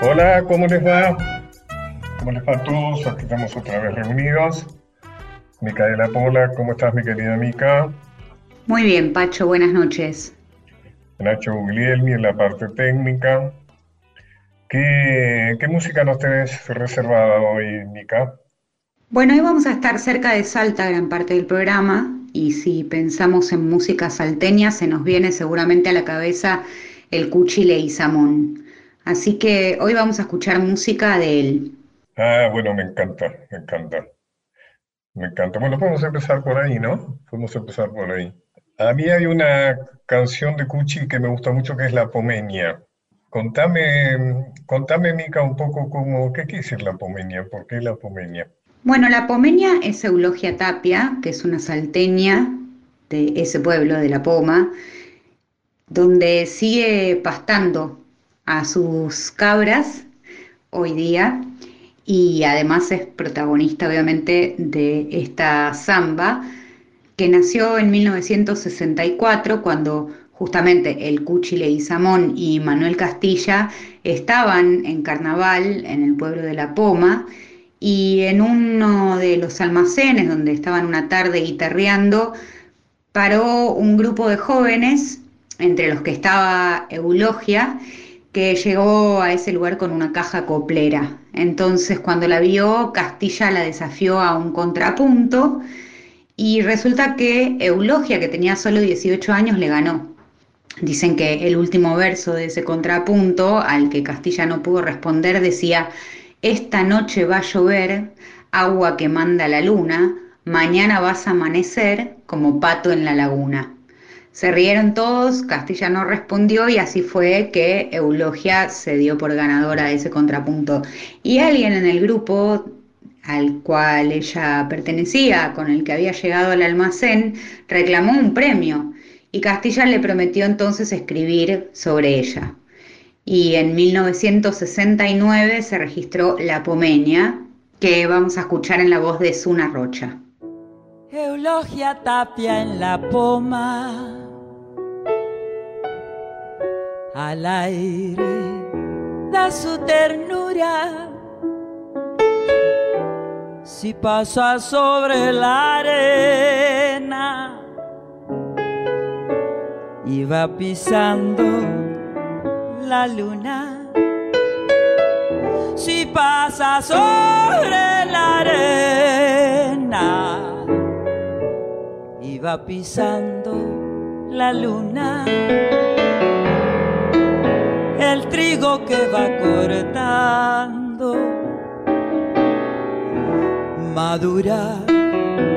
Hola, ¿cómo les va? ¿Cómo les va a todos? Aquí estamos otra vez reunidos. Micaela Pola, ¿cómo estás, mi querida Mica? Muy bien, Pacho, buenas noches. Nacho Guglielmi en la parte técnica. ¿Qué, qué música nos tenés reservada hoy, Mica? Bueno, hoy vamos a estar cerca de Salta gran parte del programa y si pensamos en música salteña se nos viene seguramente a la cabeza el Cuchile y Samón. Así que hoy vamos a escuchar música de él. Ah, bueno, me encanta, me encanta. Me encanta. Bueno, podemos empezar por ahí, ¿no? Podemos empezar por ahí. A mí hay una canción de Cuchi que me gusta mucho que es La Pomenia. Contame, contame, Mica, un poco cómo, ¿qué quiere decir la pomenia? ¿Por qué la pomenia? Bueno, la pomenia es Eulogia Tapia, que es una salteña de ese pueblo de La Poma, donde sigue pastando a sus cabras hoy día. Y además es protagonista obviamente de esta samba que nació en 1964 cuando justamente el Cuchi Samón y Manuel Castilla estaban en carnaval en el pueblo de La Poma. Y en uno de los almacenes donde estaban una tarde guitarreando, paró un grupo de jóvenes, entre los que estaba Eulogia, que llegó a ese lugar con una caja coplera. Entonces cuando la vio, Castilla la desafió a un contrapunto y resulta que Eulogia, que tenía solo 18 años, le ganó. Dicen que el último verso de ese contrapunto, al que Castilla no pudo responder, decía, esta noche va a llover, agua que manda la luna, mañana vas a amanecer como pato en la laguna. Se rieron todos, Castilla no respondió y así fue que Eulogia se dio por ganadora de ese contrapunto. Y alguien en el grupo al cual ella pertenecía, con el que había llegado al almacén, reclamó un premio y Castilla le prometió entonces escribir sobre ella. Y en 1969 se registró La Pomenia, que vamos a escuchar en la voz de Suna Rocha. Eulogia Tapia en la poma, al aire da su ternura. Si pasa sobre la arena, y va pisando la luna. Si pasa sobre la arena y va pisando la luna, el trigo que va cortando madura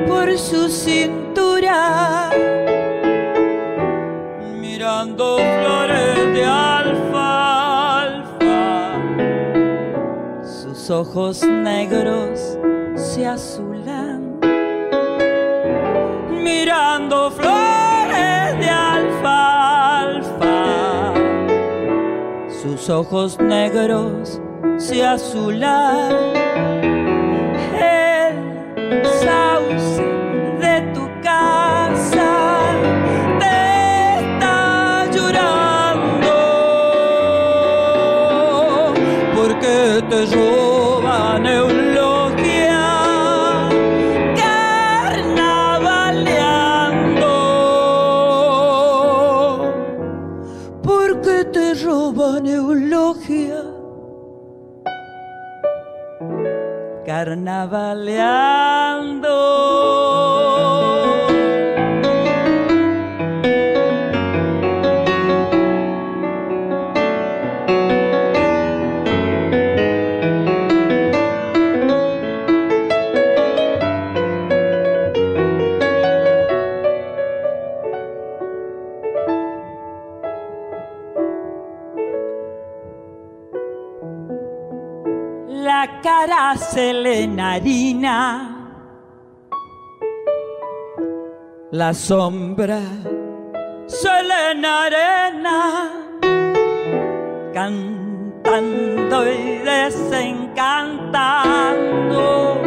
por su cintura mirando flores de alfalfa. Sus ojos negros se azulan, mirando flores Sus ojos negros se azulan. Carnavaleando cara se le la sombra se le arena, cantando y desencantando,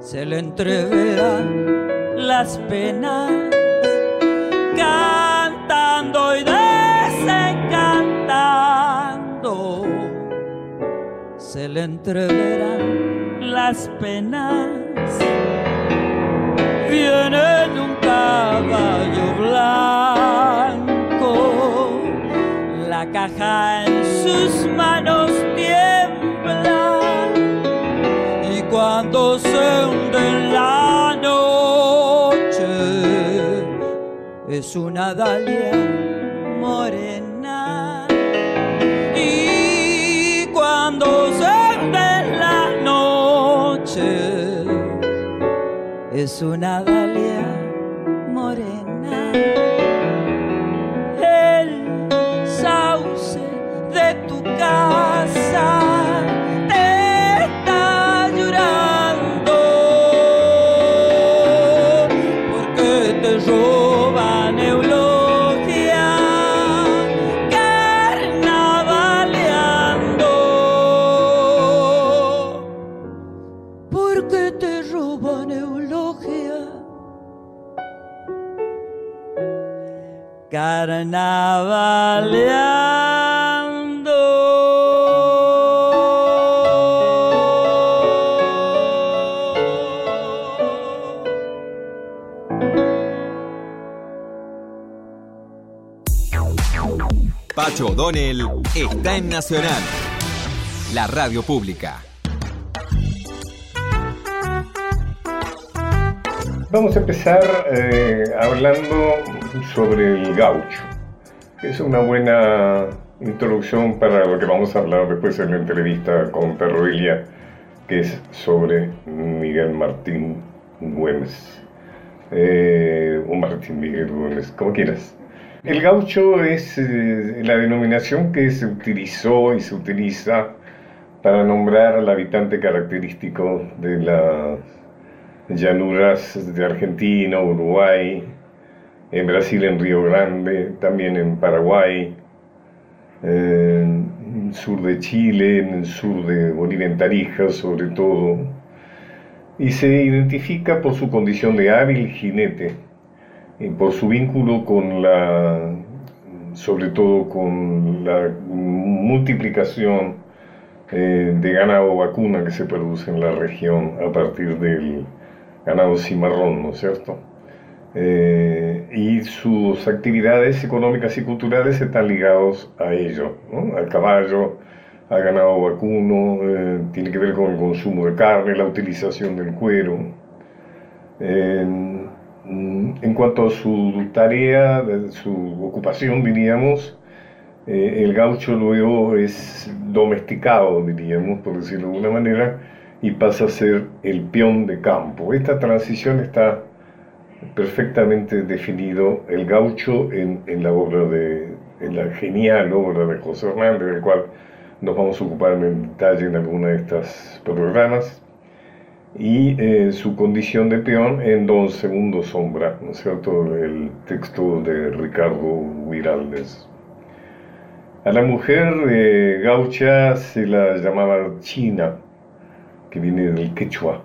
se le entreveran las penas, se le entreverán las penas. Viene de un caballo blanco, la caja en sus manos tiembla y cuando se hunde la noche es una dalia morena es una dalia carnavaleando. Pacho O'Donnell está en Nacional, la radio pública. Vamos a empezar eh, hablando sobre el gaucho. Es una buena introducción para lo que vamos a hablar después en la entrevista con Perroilia, que es sobre Miguel Martín Güemes. Eh, o Martín Miguel Güemes, como quieras. El gaucho es eh, la denominación que se utilizó y se utiliza para nombrar al habitante característico de las llanuras de Argentina, Uruguay, en Brasil, en Río Grande, también en Paraguay, en el sur de Chile, en el sur de Bolivia, en Tarija sobre todo, y se identifica por su condición de hábil jinete y por su vínculo con la, sobre todo con la multiplicación eh, de ganado vacuna que se produce en la región a partir del ganado cimarrón, ¿no es cierto? Eh, y sus actividades económicas y culturales están ligados a ello, ¿no? al caballo, al ganado vacuno, eh, tiene que ver con el consumo de carne, la utilización del cuero. En, en cuanto a su tarea, su ocupación, diríamos, eh, el gaucho luego es domesticado, diríamos, por decirlo de alguna manera, y pasa a ser el peón de campo. Esta transición está perfectamente definido el gaucho en, en la obra de, la genial obra de José Hernández, del cual nos vamos a ocupar en detalle en alguna de estas programas, y eh, su condición de peón en Don Segundo Sombra, ¿no es cierto?, el texto de Ricardo Huiraldes. A la mujer eh, gaucha se la llamaba China, que viene del quechua,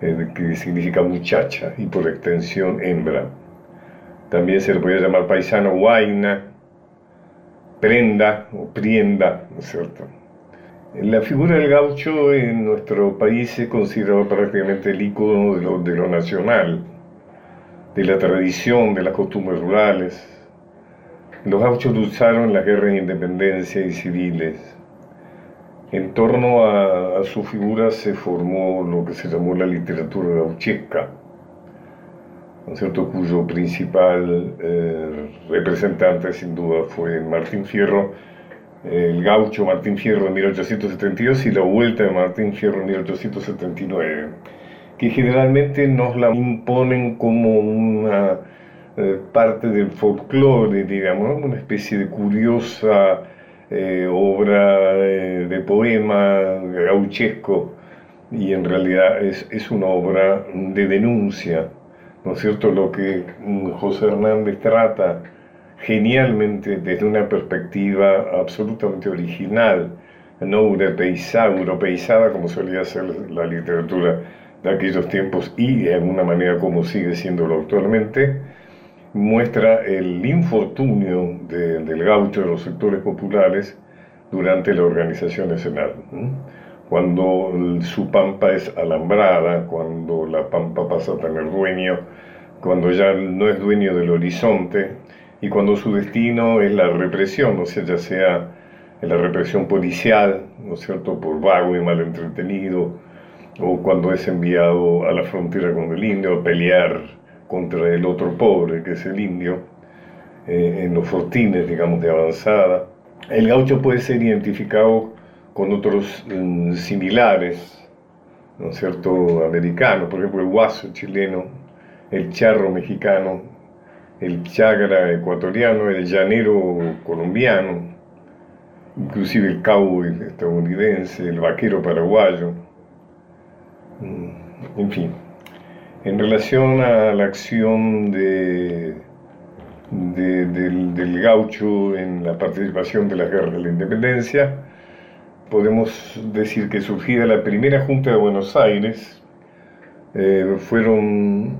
que significa muchacha y por extensión hembra. También se le podía llamar paisano huayna, prenda o prienda, ¿no es cierto? La figura del gaucho en nuestro país se consideraba prácticamente el icono de lo, nacional, de la tradición, de las costumbres rurales. Los gauchos lucharon las guerras de independencia y civiles. En torno a, su figura se formó lo que se llamó la literatura gauchesca, ¿no cierto? cuyo principal eh, representante sin duda fue Martín Fierro, el gaucho Martín Fierro en 1872 y la vuelta de Martín Fierro en 1879, que generalmente nos la imponen como una eh, parte del folclore, digamos, una especie de curiosa eh, obra eh, de poema gauchesco, y en realidad es, es una obra de denuncia, ¿no es cierto? Lo que José Hernández trata genialmente desde una perspectiva absolutamente original, no europeizada, europeizada como solía ser la literatura de aquellos tiempos y de alguna manera como sigue siéndolo actualmente, muestra el infortunio de, del gaucho de los sectores populares durante la organización nacional. Cuando su pampa es alambrada, cuando la pampa pasa a tener dueño, cuando ya no es dueño del horizonte y cuando su destino es la represión, o sea, ya sea la represión policial, ¿no es cierto?, por vago y mal entretenido, o cuando es enviado a la frontera con el indio a pelear contra el otro pobre, que es el indio, eh, en los fortines, digamos, de avanzada. El gaucho puede ser identificado con otros mm, similares, ¿no es cierto?, americanos, por ejemplo, el guaso chileno, el charro mexicano, el chagra ecuatoriano, el llanero colombiano, inclusive el cowboy estadounidense, el vaquero paraguayo, mm, en fin. En relación a la acción de, del, gaucho en la participación de las guerras de la independencia, podemos decir que surgida la primera Junta de Buenos Aires, eh, fueron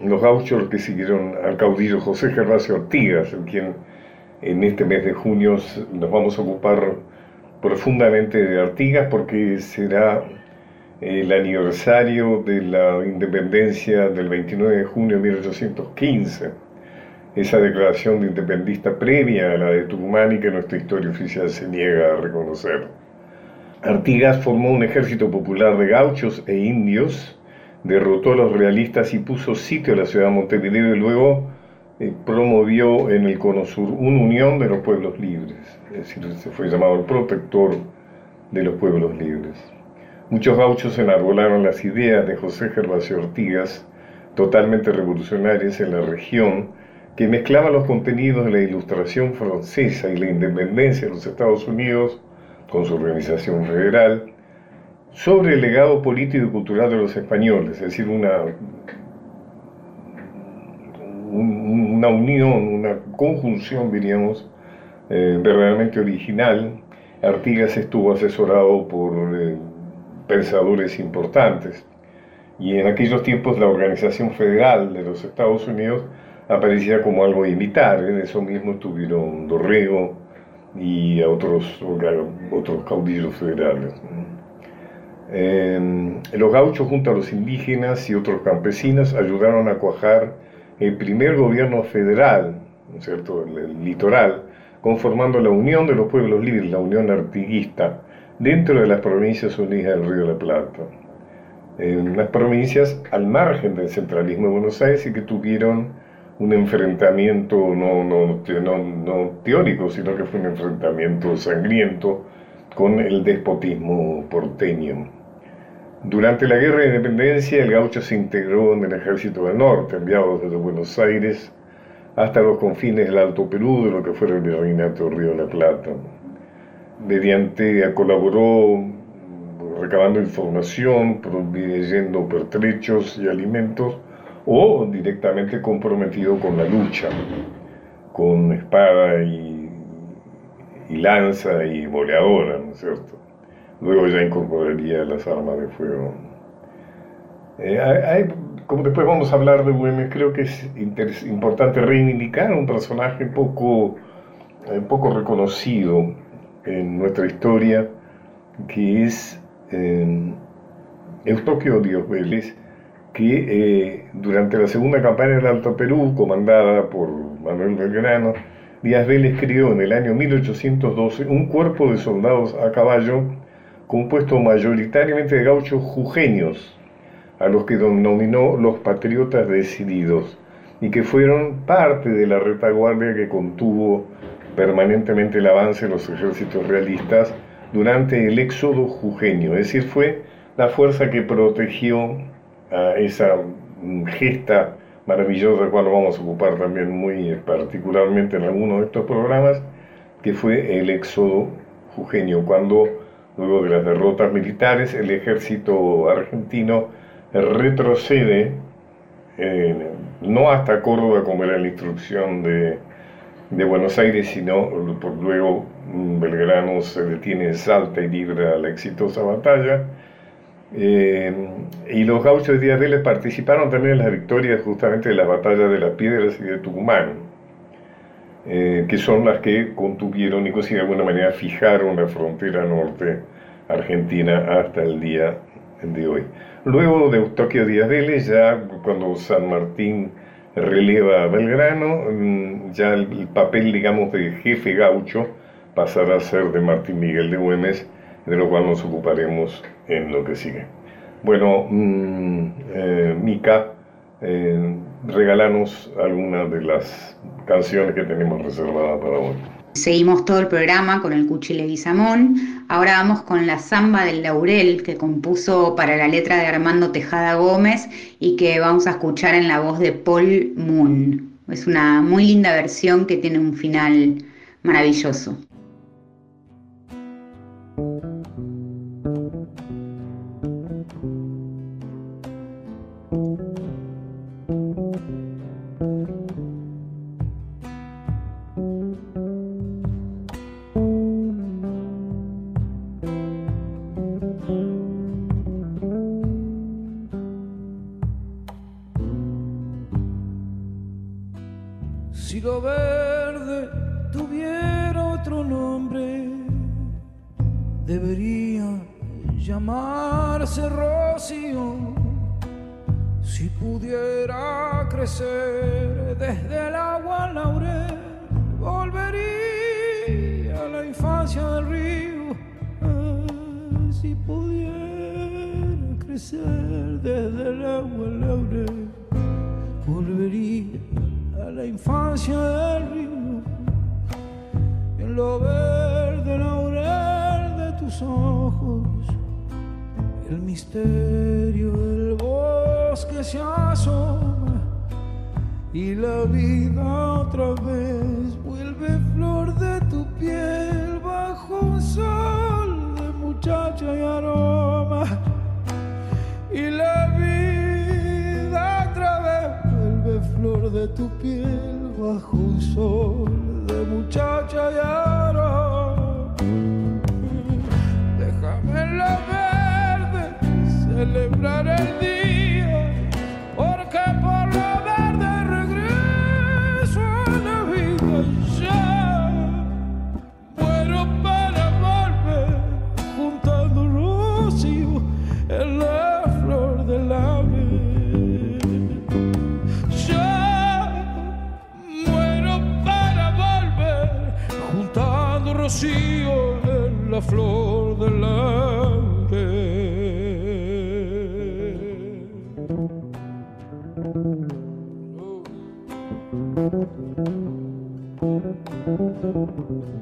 los gauchos que siguieron al caudillo José Gervasio Ortigas, en quien en este mes de junio nos vamos a ocupar profundamente de Artigas porque será el aniversario de la independencia del 29 de junio de 1815, esa declaración de independista previa a la de Tucumán y que nuestra historia oficial se niega a reconocer. Artigas formó un ejército popular de gauchos e indios, derrotó a los realistas y puso sitio a la ciudad de Montevideo y luego eh, promovió en el Cono Sur una unión de los pueblos libres, es decir, se fue llamado el protector de los pueblos libres. Muchos gauchos enarbolaron las ideas de José Gervasio Ortigas, totalmente revolucionarias en la región, que mezclaba los contenidos de la ilustración francesa y la independencia de los Estados Unidos con su organización federal, sobre el legado político y cultural de los españoles, es decir, una, una unión, una conjunción, diríamos, eh, verdaderamente original. Artigas estuvo asesorado por eh, pensadores importantes. Y en aquellos tiempos la Organización Federal de los Estados Unidos aparecía como algo a imitar. En eso mismo tuvieron Dorrego y a otros, otros caudillos federales. Em, los gauchos junto a los indígenas y otros campesinos ayudaron a cuajar el primer gobierno federal, ¿no cierto?, el litoral, conformando la Unión de los Pueblos Libres, la Unión Artiguista, dentro de las provincias unidas del Río de la Plata. En las provincias al margen del centralismo de Buenos Aires y que tuvieron un enfrentamiento no, no, no, teórico, sino que fue un enfrentamiento sangriento con el despotismo porteño. Durante la Guerra de Independencia, el gaucho se integró en el Ejército del Norte, enviado desde Buenos Aires hasta los confines del Alto Perú, de lo que fuera el Virreinato Río de la Plata mediante colaboró recabando información, proveyendo pertrechos y alimentos, o directamente comprometido con la lucha, con espada y, lanza y boleadora, ¿no es cierto? Luego ya incorporaría las armas de fuego. Eh, como después vamos a hablar de Güemes, creo que es importante reivindicar un personaje poco, eh, poco reconocido en nuestra historia, que es eh, Eustoquio Díaz Vélez, que durante la segunda campaña del Alto Perú, comandada por Manuel Belgrano, Díaz Vélez creó en el año 1812 un cuerpo de soldados a caballo compuesto mayoritariamente de gauchos jujeños, a los que denominó los patriotas decididos, y que fueron parte de la retaguardia que contuvo permanentemente el avance de los ejércitos realistas durante el éxodo jujeño, es decir, fue la fuerza que protegió a esa gesta maravillosa, cual vamos a ocupar también muy particularmente en alguno de estos programas, que fue el éxodo jujeño, cuando luego de las derrotas militares el ejército argentino retrocede, eh, no hasta Córdoba como era la instrucción de de Buenos Aires, sino por luego mm, Belgrano se detiene en Salta y libra la exitosa batalla. Eh, y los gauchos de Díaz participaron también en las victorias justamente de las batallas de las Piedras y de Tucumán. eh, que son las que contuvieron y de alguna manera fijaron la frontera norte argentina hasta el día de hoy. Luego de Eustaquio Díaz Vélez, ya cuando San Martín releva Belgrano, mm, ya el, papel, digamos, de jefe gaucho pasará a ser de Martín Miguel de Güemes, de lo cual nos ocuparemos en lo que sigue. Bueno, mm, eh, Mica, eh, regalanos alguna de las canciones que tenemos reservadas para hoy. Seguimos todo el programa con el Cuchile Guizamón. Ahora vamos con la Zamba del Laurel que compuso para la letra de Armando Tejada Gómez y que vamos a escuchar en la voz de Paul Moon. Es una muy linda versión que tiene un final maravilloso. infancia del río. Si pudiera crecer desde el agua al laurel, volvería a la infancia del río. En lo verde laurel de tus ojos, el misterio del bosque se asoma y la vida otra vez vuelve flor de tu piel. y aroma y la vida otra vez vuelve flor de tu piel bajo un sol de muchacha y aroma. Déjame en la verde celebrar el día. flor the aire. Oh.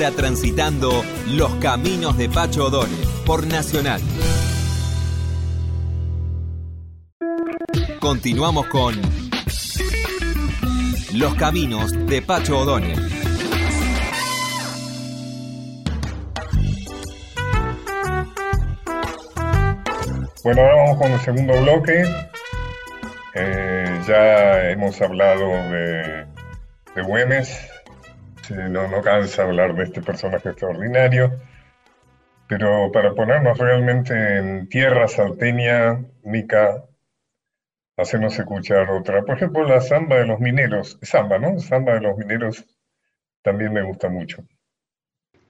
Transitando los caminos de Pacho O'Donnell por Nacional. Continuamos con Los caminos de Pacho O'Donnell. Bueno, ahora vamos con el segundo bloque. Eh, ya hemos hablado de, de Güemes. No, no cansa hablar de este personaje extraordinario. Pero para ponernos realmente en tierra salteña, Mica, hacemos escuchar otra. Por ejemplo, la samba de los mineros. Samba, ¿no? Samba de los mineros también me gusta mucho.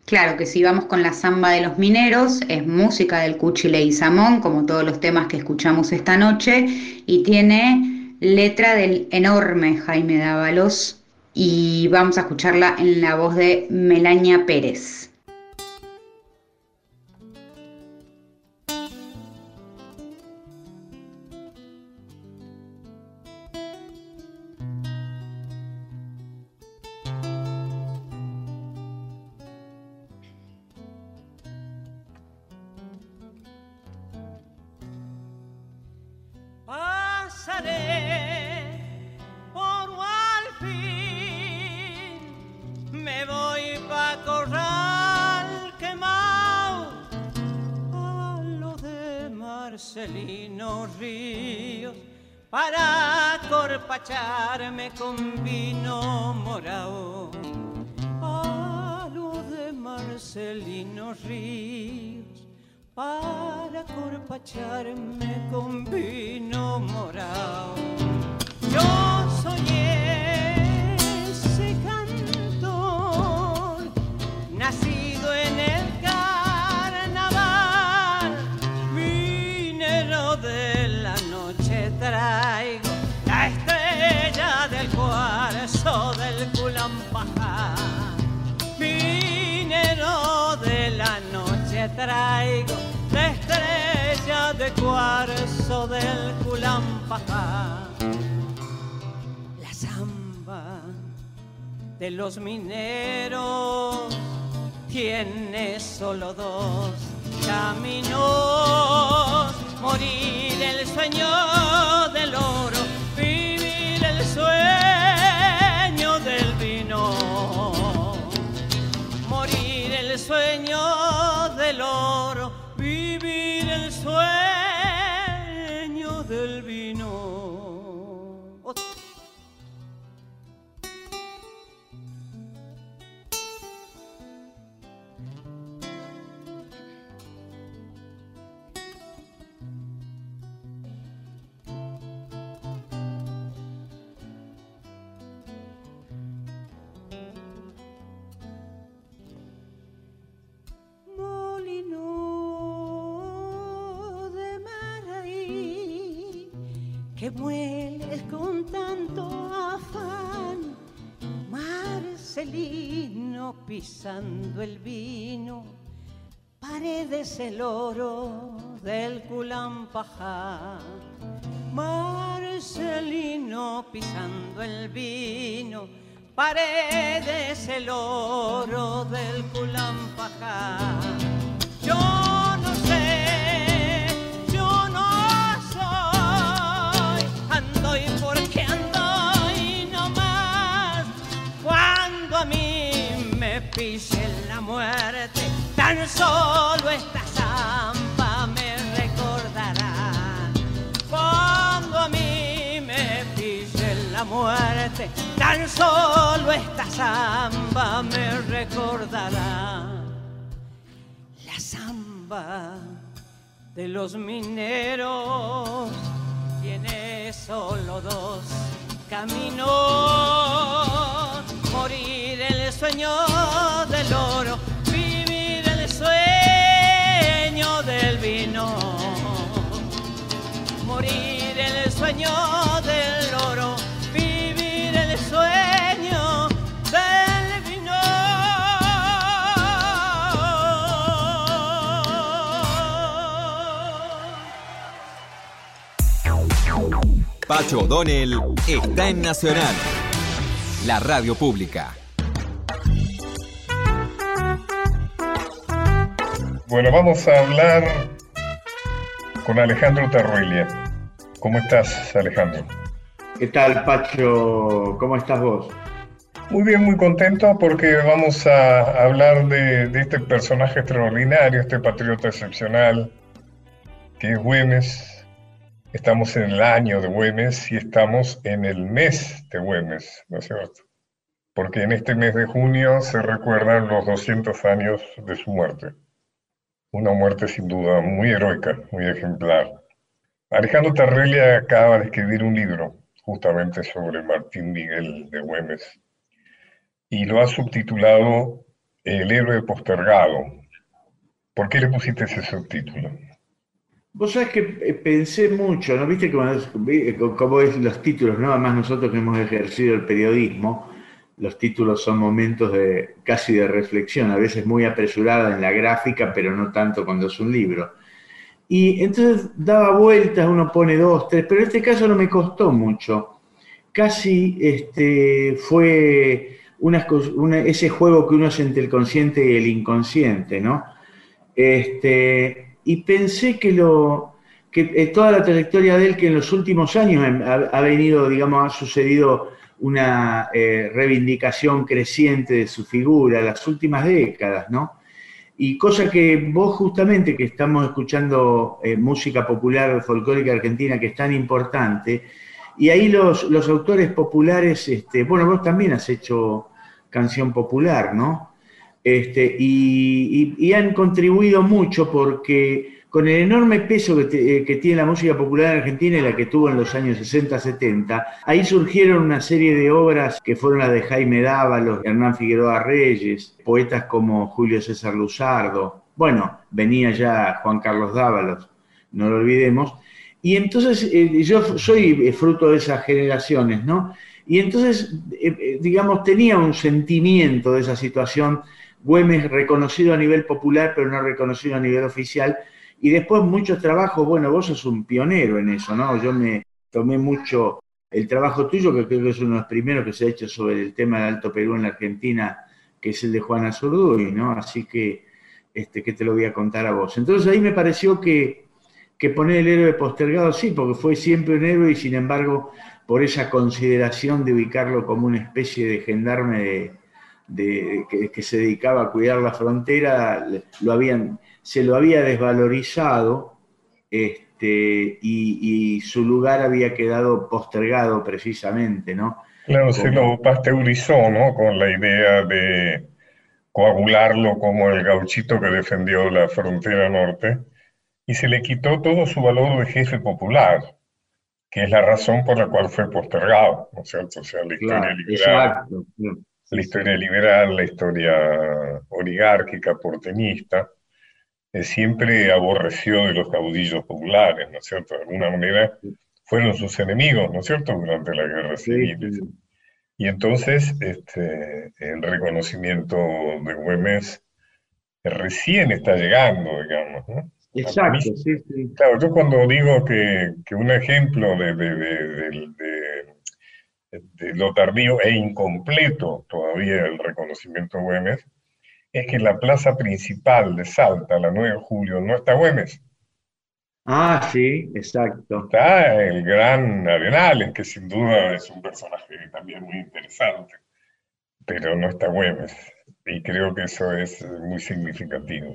Claro que si vamos con la samba de los mineros, es música del Cuchile y Samón, como todos los temas que escuchamos esta noche, y tiene letra del enorme Jaime Dávalos, y vamos a escucharla en la voz de Melania Pérez. Pasaré Marcelino Ríos para corpacharme con vino morao. A lo de Marcelino Ríos para corpacharme con vino morao. Yo soy traigo la estrella de cuarzo del Culampajá. La samba de los mineros tiene solo dos caminos. Morir el sueño del oro, vivir el sueño del vino. Morir el sueño del oro, vivir el que mueles con tanto afán, Marcelino pisando el vino, paredes el oro del Culampajá. Marcelino pisando el vino, paredes el oro del Culampajá. Pise la muerte, tan solo esta zampa me recordará. Cuando a mí me pise la muerte, tan solo esta samba me recordará. La samba de los mineros tiene solo dos caminos. Morir el sueño del oro, vivir el sueño del vino. Morir el sueño del oro, vivir el sueño del vino. Pacho O'Donnell está en Nacional, la radio pública. Bueno, vamos a hablar con Alejandro Tarruelia. ¿Cómo estás, Alejandro? ¿Qué tal, Pacho? ¿Cómo estás vos? Muy bien, muy contento porque vamos a hablar de, de este personaje extraordinario, este patriota excepcional, que es Güemes, Estamos en el año de Güemes y estamos en el mes de Güemes, ¿no es cierto? Porque en este mes de junio se recuerdan los 200 años de su muerte. Una muerte sin duda muy heroica, muy ejemplar. Alejandro Tarrelia acaba de escribir un libro justamente sobre Martín Miguel de Güemes y lo ha subtitulado El héroe postergado. ¿Por qué le pusiste ese subtítulo? Vos sabés que eh, pensé mucho, ¿no? Viste cómo es, cómo es los títulos, ¿no? Además nosotros que hemos ejercido el periodismo, los títulos son momentos de casi de reflexión, a veces muy apresurada en la gráfica, pero no tanto cuando es un libro. Y entonces daba vueltas, uno pone dos, tres, pero en este caso no me costó mucho. Casi este, fue una, ese juego que uno hace entre el consciente y el inconsciente, ¿no? Este, y pensé que, lo, que eh, toda la trayectoria de él, que en los últimos años ha, ha venido, digamos, ha sucedido una eh, reivindicación creciente de su figura, las últimas décadas, ¿no? Y cosa que vos justamente que estamos escuchando eh, música popular folclórica argentina que es tan importante, y ahí los, los autores populares, este, bueno, vos también has hecho canción popular, ¿no? Este, y, han contribuido mucho porque con el enorme peso eh, que, tiene la música popular argentina y la que tuvo en los años 60-70, ahí surgieron una serie de obras que fueron las de Jaime Dávalos, Hernán Figueroa Reyes, poetas como Julio César Luzardo, bueno, venía ya Juan Carlos Dávalos, no lo olvidemos, y entonces eh, yo soy eh, fruto de esas generaciones, ¿no? Y entonces, digamos, tenía un sentimiento de esa situación, Güemes reconocido a nivel popular, pero no reconocido a nivel oficial, y después muchos trabajos, bueno, vos sos un pionero en eso, ¿no? Yo me tomé mucho el trabajo tuyo, que creo que es uno de los primeros que se ha hecho sobre el tema del Alto Perú en la Argentina, que es el de Juana Zurduy, ¿no? Así que, este, que te lo voy a contar a vos. Entonces ahí me pareció que, que poner el héroe postergado, sí, porque fue siempre un héroe y sin embargo, por esa consideración de ubicarlo como una especie de gendarme de, que, que, se dedicaba a cuidar la frontera, lo habían se lo había desvalorizado este, y, su lugar había quedado postergado precisamente, ¿no? Claro, se lo pasteurizó, ¿no? Con la idea de coagularlo como el gauchito que defendió la frontera norte y se le quitó todo su valor de jefe popular, que es la razón por la cual fue postergado, ¿no es cierto? O sea, la historia liberal, la historia liberal, la historia oligárquica, porteñista, siempre aborreció de los caudillos populares, ¿no es cierto? De alguna manera fueron sus enemigos, ¿no es cierto?, durante la guerra civil. Y entonces este, el reconocimiento de Güemes recién está llegando, digamos, ¿no? Exacto, sí, sí. Claro, yo cuando digo que, que un ejemplo de, de, de, de, lo tardío e incompleto todavía el reconocimiento de Güemes, es que la plaza principal de Salta, la 9 de julio, no está Güemes. Ah, sí, exacto. Está el gran Arenales, que sin duda es un personaje también muy interesante, pero no está Güemes. Y creo que eso es muy significativo.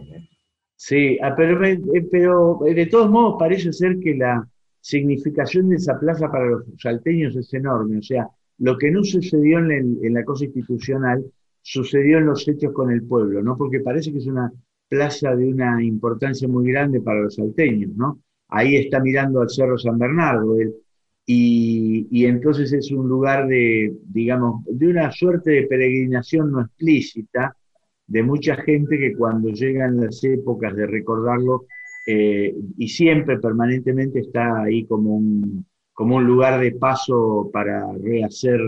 Sí, ah, pero, eh, pero eh, de todos modos parece ser que la significación de esa plaza para los salteños es enorme. O sea, lo que no sucedió en, la cosa institucional sucedió en los hechos con el pueblo, ¿no? Porque parece que es una plaza de una importancia muy grande para los salteños, ¿no? Ahí está mirando al Cerro San Bernardo, y, y, entonces es un lugar de, digamos, de una suerte de peregrinación no explícita de mucha gente que cuando llegan las épocas de recordarlo, eh, y siempre permanentemente está ahí como un, como un lugar de paso para rehacer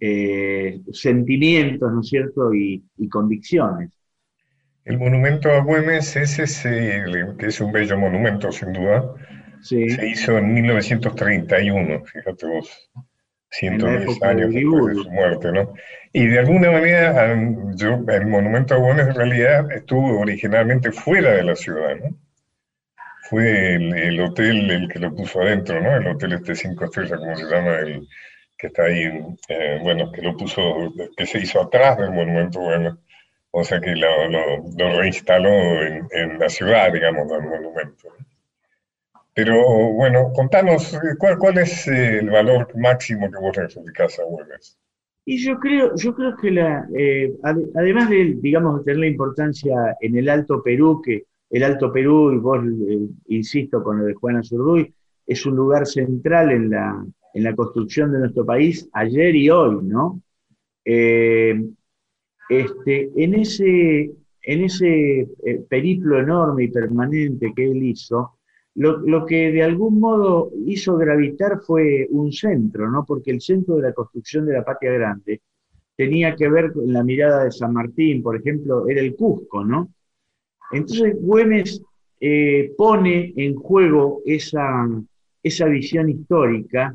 eh, sentimientos, ¿no es cierto?, y, convicciones. El monumento a Güemes es ese, que es un bello monumento sin duda, se hizo en 1931, fíjate vos. 110 años después de su muerte, ¿no? Y de alguna manera, yo, el monumento a Güemes en realidad estuvo originalmente fuera de la ciudad, ¿no? Fue el, hotel el que lo puso adentro, ¿no? El hotel este cinco estrellas, como se llama, el que está ahí, eh, bueno, que lo puso, que se hizo atrás del monumento Güemes. O sea que lo, lo, reinstaló en, en, la ciudad, digamos, del monumento. Pero bueno, contanos, ¿cuál, cuál es el valor máximo que vos le adjudicás a Güemes? Y yo creo, yo creo que la, eh, además de, digamos, tener la importancia en el Alto Perú, que el Alto Perú, y vos eh, insisto con lo de Juana Zurduy, es un lugar central en la, en la construcción de nuestro país ayer y hoy, ¿no? Eh, este, en ese, en ese periplo enorme y permanente que él hizo, lo, lo, que de algún modo hizo gravitar fue un centro, ¿no? Porque el centro de la construcción de la Patria Grande tenía que ver con la mirada de San Martín, por ejemplo, era el Cusco, ¿no? Entonces Güemes eh, pone en juego esa, esa visión histórica,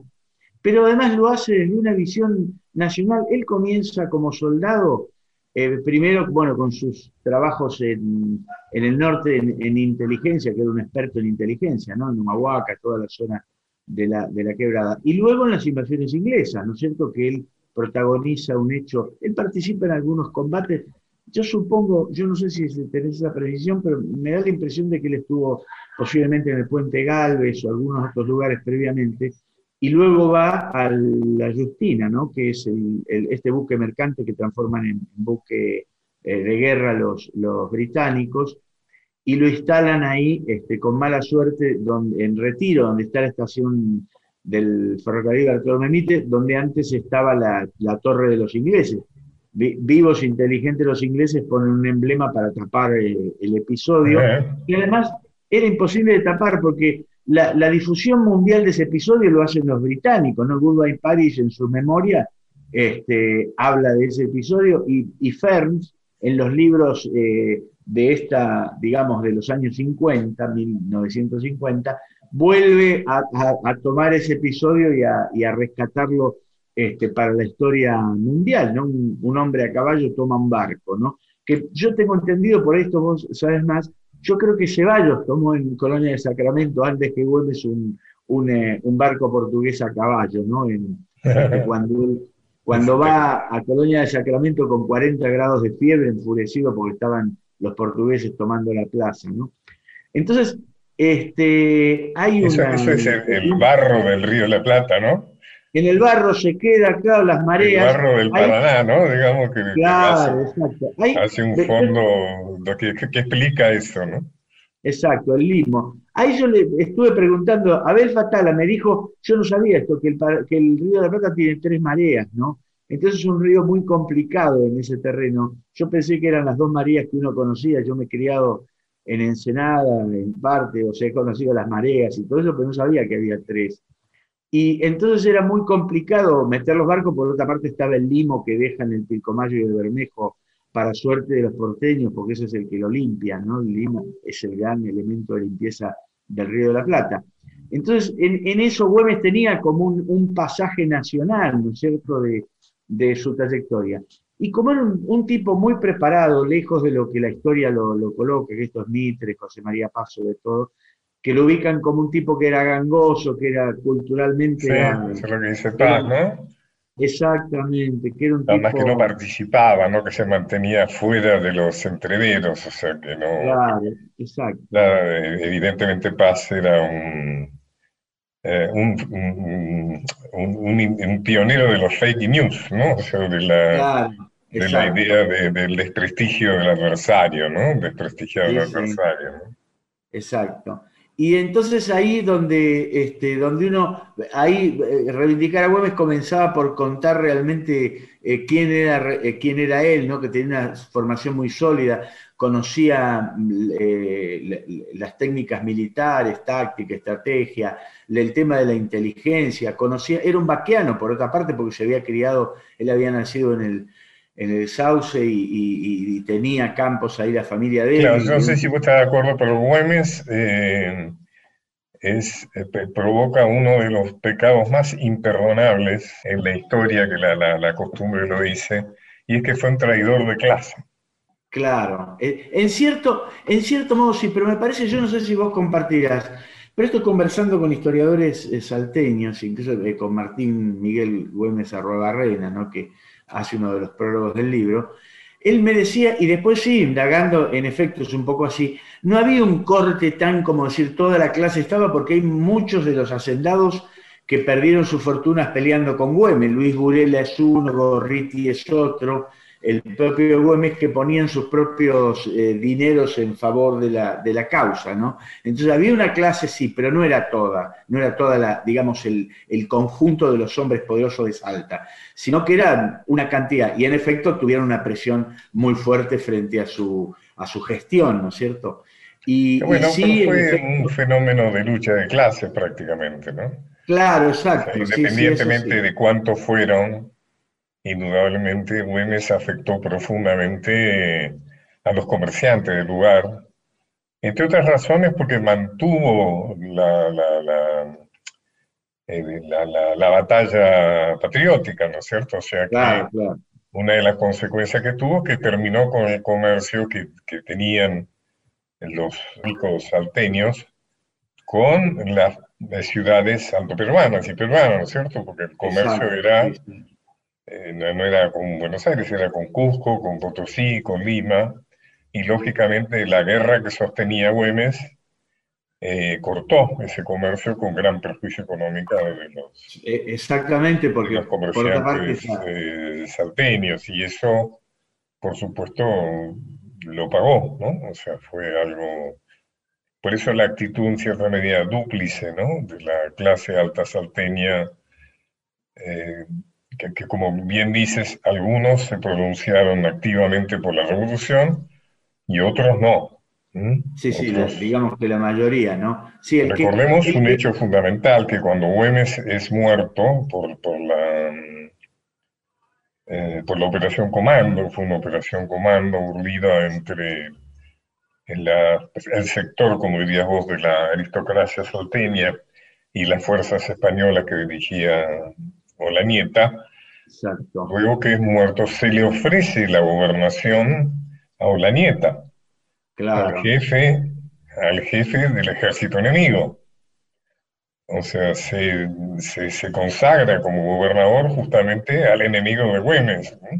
pero además lo hace desde una visión nacional. Él comienza como soldado eh, primero, bueno, con sus trabajos en, el norte en, inteligencia, que era un experto en inteligencia, ¿no? En Humahuaca, toda la zona de la, de la quebrada. Y luego en las invasiones inglesas, ¿no es cierto? Que él protagoniza un hecho, él participa en algunos combates. Yo supongo, yo no sé si tenés esa precisión, pero me da la impresión de que él estuvo posiblemente en el puente Galvez o algunos otros lugares previamente, y luego va a la Justina, ¿no? que es este buque mercante que transforman en, buque eh, de guerra los, británicos, y lo instalan ahí este, con mala suerte donde, en Retiro, donde está la estación del ferrocarril Bartolomé Mitre, donde antes estaba la, torre de los ingleses. Vivos inteligentes los ingleses ponen un emblema para tapar eh, el episodio, y además era imposible de tapar porque la, difusión mundial de ese episodio lo hacen los británicos, ¿no? Goodbye Paris en su memoria este, habla de ese episodio y, y Ferns en los libros eh, de esta, digamos, de los años 50, 1950, vuelve a, tomar ese episodio y a, rescatarlo este, para la historia mundial, ¿no? Un, un, hombre a caballo toma un barco, ¿no? Que yo tengo entendido, por esto vos sabes más, yo creo que Ceballos tomó en Colonia de Sacramento antes que Güemes un, eh, un, barco portugués a caballo, ¿no? Este, cuando cuando va a Colonia de Sacramento con 40 grados de fiebre, enfurecido porque estaban los portugueses tomando la plaza, ¿no? Entonces, este, hay una... Eso es el, barro del río de la Plata, ¿no? En el barro se queda, claro, las mareas. El barro del Paraná, ¿no? Digamos que, claro, exacto. hace un fondo que, explica eso, ¿no? Exacto, el limo. Ahí yo le estuve preguntando, Abel Fatala me dijo, yo no sabía esto, que el, que el río de la Plata tiene tres mareas, ¿no? Entonces es un río muy complicado en ese terreno. Yo pensé que eran las dos mareas que uno conocía, yo me he criado en Ensenada, en parte, o sea, he conocido las mareas y todo eso, pero no sabía que había tres. Y entonces era muy complicado meter los barcos, por otra parte estaba el limo que dejan el Pilcomayo y el Bermejo para suerte de los porteños, porque ese es el que lo limpia, ¿no? El limo es el gran elemento de limpieza del Río de la Plata. Entonces, en, eso Güemes tenía como un, pasaje nacional, ¿no es cierto?, de, su trayectoria. Y como era un, tipo muy preparado, lejos de lo que la historia lo, lo coloca, que estos Mitre, José María Paso, de todo, que lo ubican como un tipo que era gangoso, que era culturalmente... Sí, eso es lo que dice Paz, ¿no? Exactamente, que era un Además que no participaba, ¿no? Que se mantenía fuera de los entreveros, o sea que no... Claro, exacto. evidentemente Paz era un, eh, un, un, pionero de los fake news, ¿no? O sea, de la, de la idea del desprestigio del adversario, ¿no? Desprestigiar al adversario, ¿no? Exacto. Y entonces ahí donde, este, donde uno, ahí eh, reivindicar a Güemes comenzaba por contar realmente eh, quién, era, eh, quién era él, ¿no? que tenía una formación muy sólida, conocía las técnicas militares, táctica, estrategia, el tema de la inteligencia, conocía, era un vaqueano por otra parte porque se había criado, él había nacido en el, en el Sauce y, tenía campos ahí la familia de él. Claro, no sé si vos estás de acuerdo, pero Güemes, eh, es, eh, provoca uno de los pecados más imperdonables en la historia, que la, la, la costumbre lo dice, y es que fue un traidor de clase. Claro, eh, en cierto, en cierto modo sí, pero me parece, yo no sé si vos compartirás, pero estoy conversando con historiadores salteños, incluso con Martín Miguel Güemes Arrobarrena, ¿no? que hace uno de los prólogos del libro, él me decía, y después sí, indagando, en efecto es un poco así, no había un corte tan como decir toda la clase estaba, porque hay muchos de los hacendados que perdieron sus fortunas peleando con Güemes, Luis Burela es uno, Gorriti es otro, el propio Güemes que ponían sus propios eh, dineros en favor de la, de la, causa, ¿no? Entonces había una clase, sí, pero no era toda, no era toda la, digamos, el, el, conjunto de los hombres poderosos de Salta, sino que era una cantidad, y en efecto tuvieron una presión muy fuerte frente a su, a su gestión, ¿no es cierto? Y, bueno, y sí, fue efecto, un fenómeno de lucha de clases prácticamente, ¿no? Claro, exacto. O sea, independientemente sí, sí, de cuántos fueron, indudablemente Güemes afectó profundamente a los comerciantes del lugar, entre otras razones porque mantuvo la, la, la, eh, la batalla patriótica, ¿no es cierto? O sea que claro. una de las consecuencias que tuvo que terminó con el comercio que, que tenían los ricos salteños con las ciudades altoperuanas y peruanas, ¿no es cierto? Porque el comercio Exacto, era sí, sí. Eh, no, no era con Buenos Aires, era con Cusco, con Potosí, con Lima, y lógicamente la guerra que sostenía Güemes eh, cortó ese comercio con gran perjuicio económico de los, Eh, Exactamente, de porque los por otra parte, comerciantes eh, salteños, y eso, por supuesto, lo pagó, ¿no? O sea, fue algo... Por eso la actitud en cierta medida dúplice, ¿no? De la clase alta salteña, eh, que, que como bien dices, algunos se pronunciaron activamente por la revolución y otros no. ¿m? sí, sí, digamos que la mayoría, ¿no? Sí, el Recordemos un hecho fundamental, que cuando Güemes es muerto por, por la, eh, por la operación Comando, fue una operación Comando urdida entre en la- el sector, como dirías vos, de la aristocracia salteña y las fuerzas españolas que dirigía Olanieta, Exacto. luego que es muerto se le ofrece la gobernación a Olanieta, Claro. al jefe, al jefe del ejército enemigo. O sea, se, se, se consagra como gobernador justamente al enemigo de Güemes. ¿no?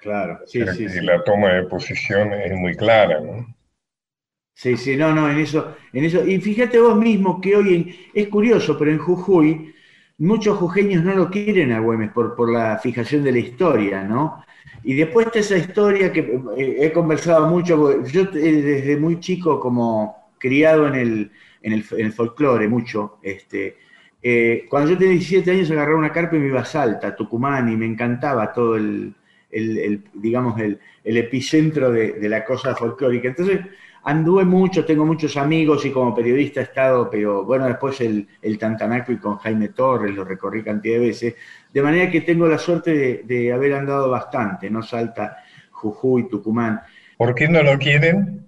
Claro, sí, sí, sí. la toma de posición es muy clara, ¿no? Sí, sí, no, no, en eso, en eso. Y fíjate vos mismo que hoy en- es curioso, pero en Jujuy muchos jujeños no lo quieren a Güemes por, por la fijación de la historia, ¿no? Y después está esa historia que eh, he conversado mucho, yo eh, desde muy chico como criado en el, en el, folclore mucho, este, eh, cuando yo tenía 17 años agarraba una carpa y me iba a Salta, Tucumán, y me encantaba todo el, el- digamos, el, el epicentro de, de la cosa folclórica. Entonces, anduve mucho, tengo muchos amigos y como periodista he estado, pero bueno, después el, el Tantanaco y con Jaime Torres lo recorrí cantidad de veces, de manera que tengo la suerte de, de haber andado bastante, ¿no? Salta, Jujuy, Tucumán. ¿Por qué no lo quieren?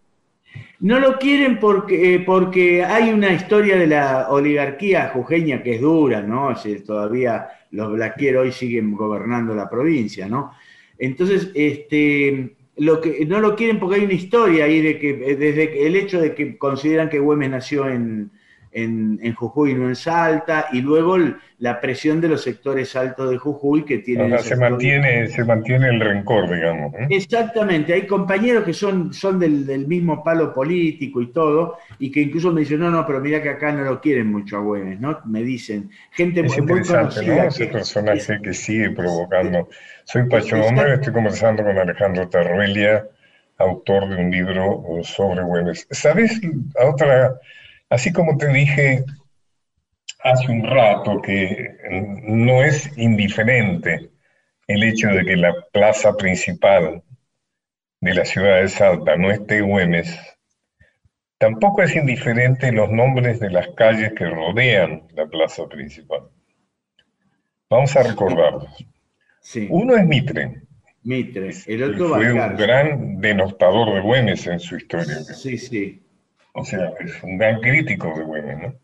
No lo quieren porque, eh, porque hay una historia de la oligarquía jujeña que es dura, ¿no? Es decir, todavía los blaqueros hoy siguen gobernando la provincia, ¿no? Entonces, este, lo que, no lo quieren porque hay una historia ahí de que, eh, desde el hecho de que consideran que Güemes nació en, en, en Jujuy, no en Salta, y luego el- la presión de los sectores altos de Jujuy que O tienen... sea, se mantiene, se mantiene el rencor, digamos. ¿eh? Exactamente, hay compañeros que son, son del, del mismo palo político y todo, y que incluso me dicen, no, no, pero mira que acá no lo quieren mucho a Güemes, ¿no? Me dicen, gente Es muy, conocida. ¿no? Ese que- personaje que sigue provocando. Soy Pacho. Gómez, estoy conversando con Alejandro Tarruelia, autor de un libro sobre Güemes. ¿Sabes? A otra, así como te dije hace un rato que no es indiferente el hecho de que la plaza principal de la ciudad de Salta no esté Güemes, tampoco es indiferente los nombres de las calles que rodean la plaza principal. Vamos a recordarlos. Sí, Uno es Mitre, Mitre, el otro fue un gran denostador de Güemes en su historia. Sí, sí, O sea, es un gran crítico de Güemes, ¿no?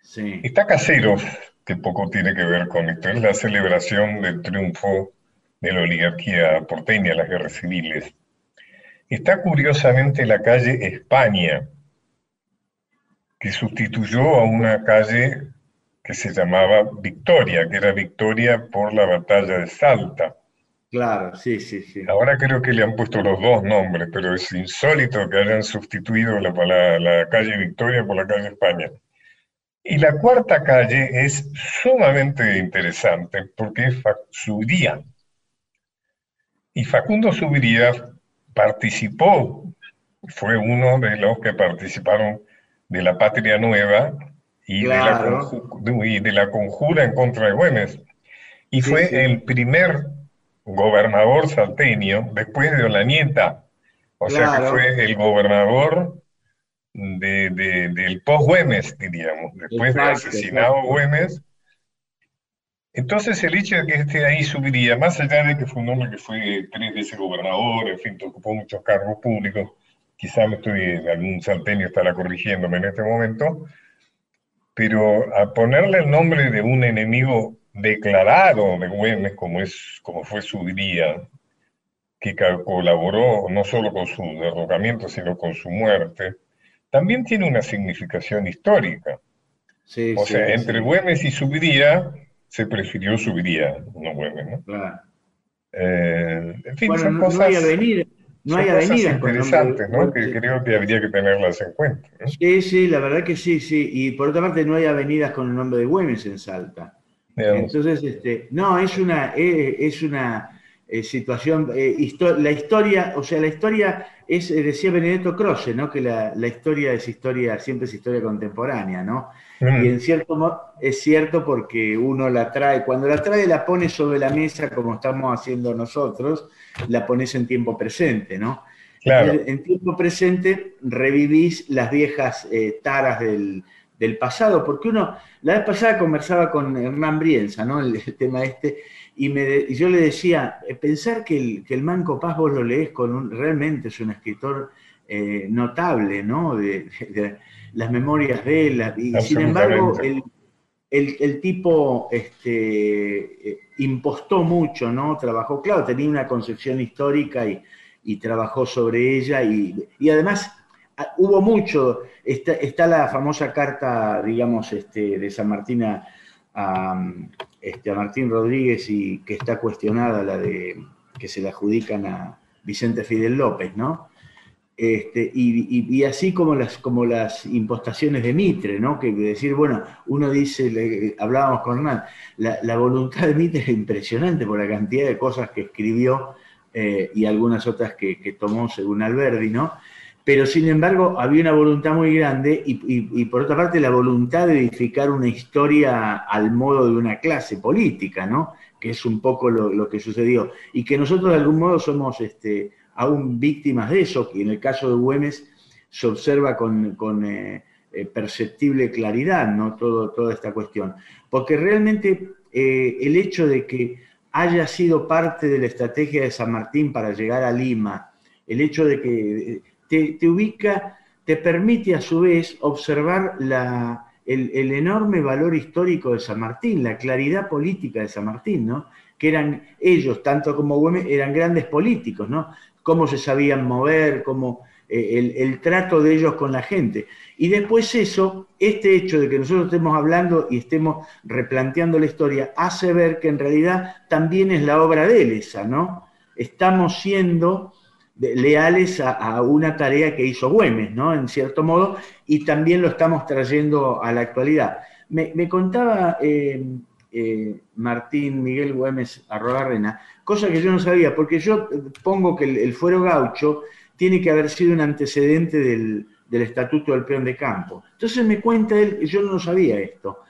Sí. Está Caseros, que poco tiene que ver con esto, es la celebración del triunfo de la oligarquía porteña, las guerras civiles. Está curiosamente la calle España, que sustituyó a una calle que se llamaba Victoria, que era Victoria por la batalla de Salta. Claro, sí, sí, sí. Ahora creo que le han puesto los dos nombres, pero es insólito que hayan sustituido la, la, la calle Victoria por la calle España. Y la cuarta calle es sumamente interesante porque es Subiría. Y Facundo Subiría participó, fue uno de los que participaron de la Patria Nueva y, Claro. de, la, conju- y de la conjura en contra de Güemes. Y Sí, fue sí. el primer gobernador salteño después de Olañeta. O sea que fue el gobernador de, de- del post-Güemes, diríamos, después de Exacto, asesinado exacto. Güemes. Entonces el hecho de que esté ahí subiría, más allá de que fue un hombre que fue tres veces gobernador, en fin, ocupó muchos cargos públicos, quizá me estoy, algún salteño estará corrigiéndome en este momento, pero a ponerle el nombre de un enemigo declarado de Güemes, como, es, como fue Subiría, que ca- colaboró no solo con su derrocamiento, sino con su muerte, también tiene una significación histórica. Sí, O sí, sea, sí, entre Güemes y Subiría, se prefirió Subiría, no Güemes, ¿no? claro. Eh, en fin, Bueno, son no, no cosas, hay avenidas, no hay avenidas interesantes, ¿no? Que creo que habría que tenerlas en cuenta. ¿no? Sí, sí, la verdad que sí, sí. Y por otra parte, no hay avenidas con el nombre de Güemes en Salta. Digamos, Entonces, este, no, es una, eh, es una eh, situación, eh, histo- la historia, o sea, la historia es, eh, decía Benedetto Croce, ¿no? Que la, la historia es historia, siempre es historia contemporánea, ¿no? mm, Y en cierto modo es cierto porque uno la trae, cuando la trae la pone sobre la mesa como estamos haciendo nosotros, la pones en tiempo presente, ¿no? claro, en tiempo presente revivís las viejas taras del, del pasado, porque uno, la vez pasada conversaba con Hernán Brienza, ¿no? El, el tema este, y, me y yo le decía, eh, pensar que el, que el Manco Paz vos lo lees con un, realmente es un escritor eh, notable, ¿no? De, de- de las memorias de él, y sin embargo, el, el, el tipo este, eh, impostó mucho, ¿no? Trabajó, claro, tenía una concepción histórica y, y trabajó sobre ella y, y además hubo mucho, está, está la famosa carta, digamos, este, de San Martín a, este, a Martín Rodríguez y que está cuestionada, la de que se le adjudican a Vicente Fidel López, ¿no? Este, y, y- y así como las, como las impostaciones de Mitre, ¿no? Que decir, bueno, uno dice, le- hablábamos con Hernán, la, la voluntad de Mitre es impresionante por la cantidad de cosas que escribió eh, y algunas otras que, que tomó según Alberdi, ¿no? Pero sin embargo había una voluntad muy grande y, por otra parte la voluntad de edificar una historia al modo de una clase política, ¿no? Que es un poco lo, que sucedió. Y que nosotros de algún modo somos este, aún víctimas de eso, que en el caso de Güemes se observa con, con, eh, eh, perceptible claridad, ¿no? Todo, toda esta cuestión. Porque realmente eh, el hecho de que haya sido parte de la estrategia de San Martín para llegar a Lima, el hecho de que te, ubica, te permite a su vez observar el, enorme valor histórico de San Martín, la claridad política de San Martín, ¿no? Que eran ellos, tanto como Güemes, eran grandes políticos, ¿no? Cómo se sabían mover, cómo eh, el, el trato de ellos con la gente. Y después eso, este hecho de que nosotros estemos hablando y estemos replanteando la historia, hace ver que en realidad también es la obra de él esa, ¿no? Estamos siendo leales a, una tarea que hizo Güemes, ¿no? En cierto modo, y también lo estamos trayendo a la actualidad. Me, contaba eh, eh, Martín Miguel Güemes Arrogarrena, cosa que yo no sabía, porque yo pongo que el, fuero gaucho tiene que haber sido un antecedente del, Estatuto del Peón de Campo. Entonces me cuenta él, yo no sabía esto,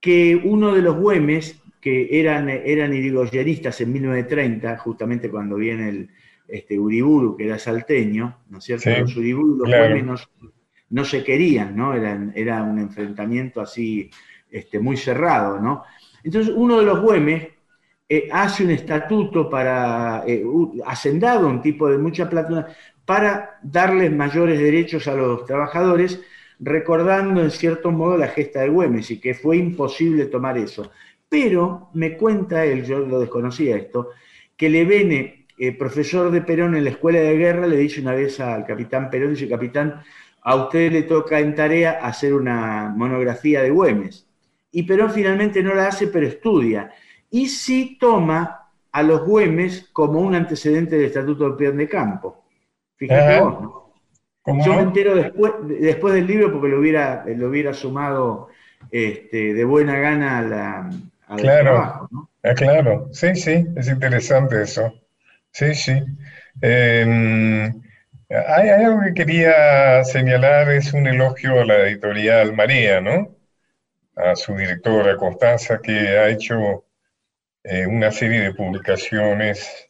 que uno de los Güemes, que eran, eran en 1930, justamente cuando viene el este, Uriburu, que era salteño, ¿no es cierto? Sí, los Uriburu, los claro. Güemes no, no se querían, ¿no? Eran, era un enfrentamiento así este, muy cerrado, ¿no? Entonces uno de los Güemes eh, hace un estatuto para, eh, hacendado, un tipo de mucha plata, para darles mayores derechos a los trabajadores, recordando en cierto modo la gesta de Güemes y que fue imposible tomar eso. Pero me cuenta él, yo lo desconocía esto, que Levene, eh, profesor de Perón en la escuela de guerra, le dice una vez al capitán Perón, dice, capitán, a usted le toca en tarea hacer una monografía de Güemes. Y Perón finalmente no la hace, pero estudia. Y sí toma a los Güemes como un antecedente del Estatuto del Peón de Campo. Fíjate vos, ¿no? Yo me entero después, después del libro porque lo hubiera, lo hubiera sumado este, de buena gana a la, claro, trabajo. ¿no? Ah, claro, sí, sí, es interesante eso. Sí, sí. Em, hay, algo que quería señalar, es un elogio a la editorial María, ¿no? A su directora Constanza, que ha hecho eh, una serie de publicaciones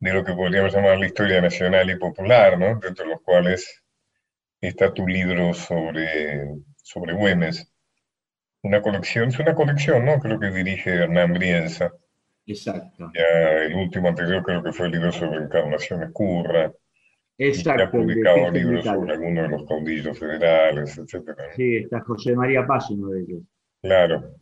de lo que podríamos llamar la historia nacional y popular, ¿no? Dentro de los cuales está tu libro sobre, sobre Güemes. Una colección, es una colección, ¿no? Creo que dirige Hernán Brienza. Exacto. Ya el último anterior creo que fue el libro sobre Encarnación Escurra. Exacto. ha publicado libros sobre algunos de los caudillos federales, etc. Sí, está José María Paz, uno de ellos. Claro.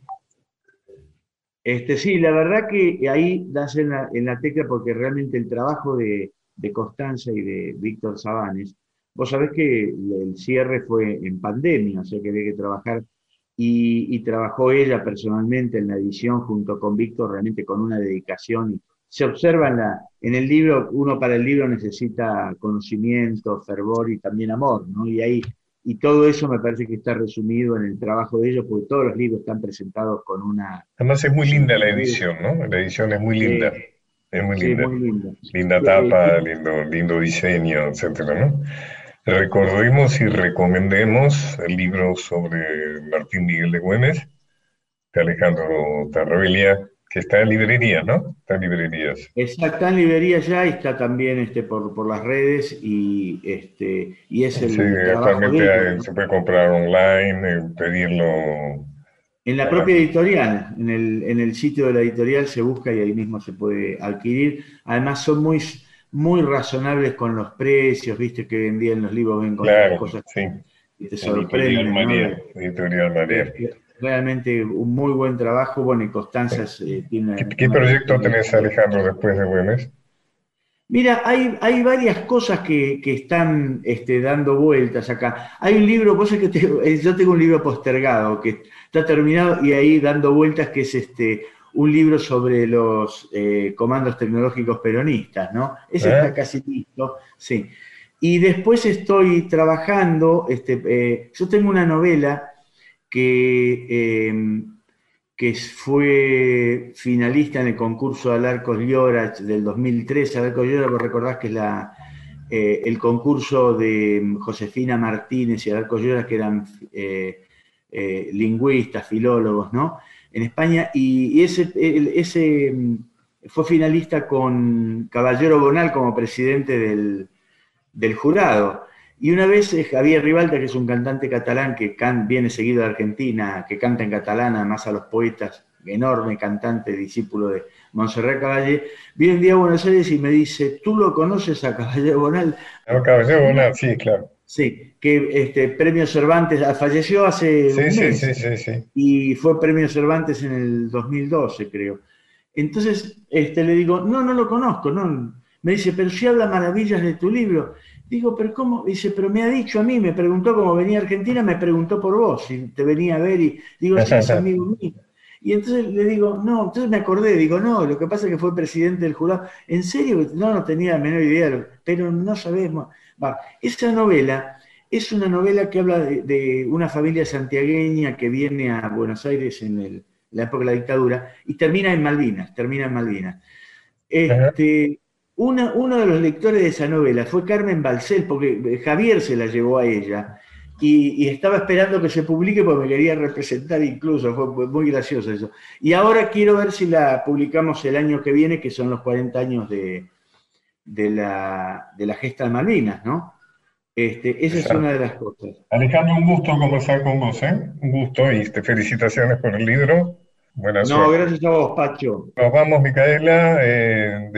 Este, sí, la verdad que ahí das en la, en la tecla porque realmente el trabajo de, de Constanza y de Víctor Sabanes, vos sabés que el cierre fue en pandemia, o sea que había que trabajar y, trabajó ella personalmente en la edición junto con Víctor, realmente con una dedicación. Se observa en, la, en el libro, uno para el libro necesita conocimiento, fervor y también amor, ¿no? Y ahí y todo eso me parece que está resumido en el trabajo de ellos, porque todos los libros están presentados con una... Además es muy linda la edición, ¿no? La edición es muy linda. es muy linda. muy linda. Linda tapa, lindo, lindo diseño, etcétera, ¿no? Recordemos y recomendemos el libro sobre Martín Miguel de Güemes, de Alejandro Tarrobelia, que está en librería, ¿no? Está en librerías. Está, en librerías ya y está también este, por, por las redes y, este, y es el. Sí, actualmente se puede comprar online, eh, pedirlo. En la propia editorial, en el, en el sitio de la editorial se busca y ahí mismo se puede adquirir. Además, son muy muy razonables con los precios, viste que vendían los libros, ven con las cosas sí. y te sorprenden. Editorial María. Realmente un muy buen trabajo, bueno, y Constanza eh, tiene... ¿Qué, proyecto tenés, Alejandro, después de Güemes? Mira, hay, hay varias cosas que, que están este, dando vueltas acá. Hay un libro, vos que eh, yo tengo un libro postergado que está terminado y ahí dando vueltas que es este un libro sobre los eh, comandos tecnológicos peronistas, ¿no? Ese está ¿Eh? casi listo, sí. Y después estoy trabajando, este, eh, yo tengo una novela que, em, que fue finalista en el concurso de Alarcos Llorach del 2013. Alarcos Llorach, vos recordás que es la, el concurso de Josefina Martínez y Alarcos Llorach, que eran lingüistas, filólogos, ¿no? En España, y, ese, mm, fue finalista con Caballero Bonal como presidente del, jurado. Y una vez eh, Javier Ribalta, que es un cantante catalán que viene seguido de Argentina, que canta en catalán, además a los poetas, enorme cantante, discípulo de Montserrat Caballé, viene un día a Buenos Aires y me dice, ¿tú lo conoces a Caballero Bonal? Caballero Bonal, sí, claro. Sí, que este premio Cervantes ah, falleció hace un mes sí, sí, sí, y fue premio Cervantes en el 2012, creo. Entonces este, le digo, no, no lo conozco, no. Me dice, pero si habla maravillas de tu libro. Digo, pero ¿cómo? Dice, pero me ha dicho a mí, me preguntó cómo venía a Argentina, me preguntó por vos, si te venía a ver y digo, sí, es amigo mío. Y entonces le digo, no, entonces me acordé, digo, no, lo que pasa es que fue presidente del jurado. ¿En serio? No, no tenía la menor idea, pero no sabemos. Esa novela es una novela que habla de, una familia santiagueña que viene a Buenos Aires en la época de la dictadura y termina en Malvinas, termina en Malvinas. Este, uno de los lectores de esa novela fue Carmen Balcel, porque Javier se la llevó a ella y, estaba esperando que se publique porque me quería representar incluso, fue muy gracioso eso. Y ahora quiero ver si la publicamos el año que viene, que son los 40 años de, de la, de la gesta de Malvinas, ¿no? Este, esa es una de las cosas. Alejandro, un gusto conversar con vos, ¿eh? Un gusto y te felicitaciones por el libro. Buenas No, gracias a vos, Pacho. Nos vamos, Micaela, eh,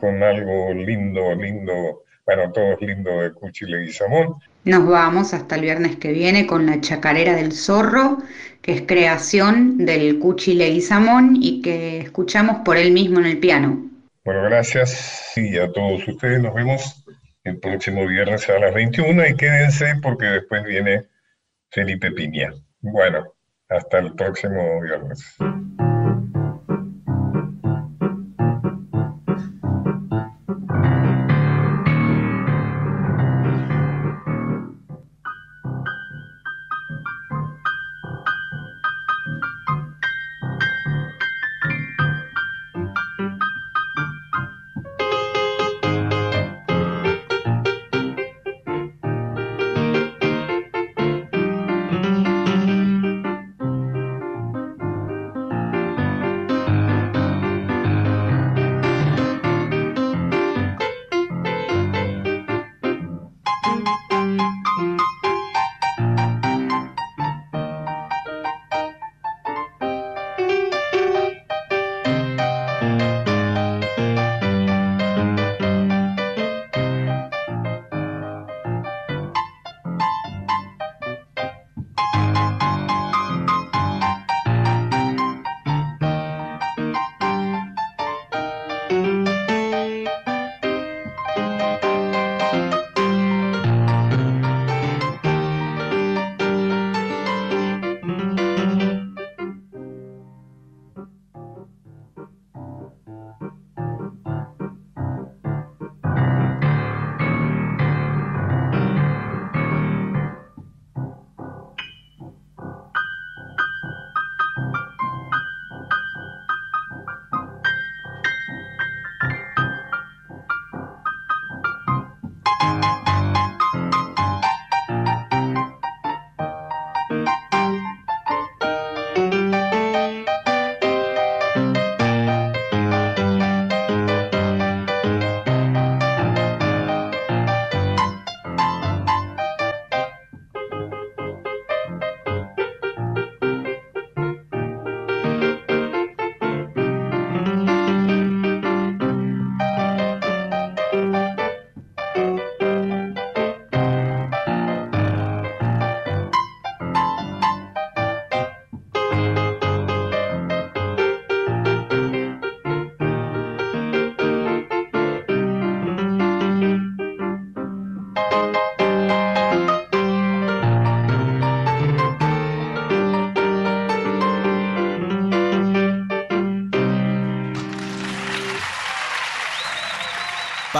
con algo lindo, lindo, Bueno, todo es lindo de Cuchi Leguizamón. Nos vamos hasta el viernes que viene con la Chacarera del Zorro, que es creación del Cuchi Leguizamón y que escuchamos por él mismo en el piano. Bueno, gracias y a todos ustedes nos vemos el próximo viernes a las 21 y quédense porque después viene Felipe Piña. Bueno, hasta el próximo viernes.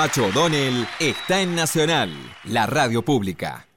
Pacho O'Donnell está en Nacional, la radio pública.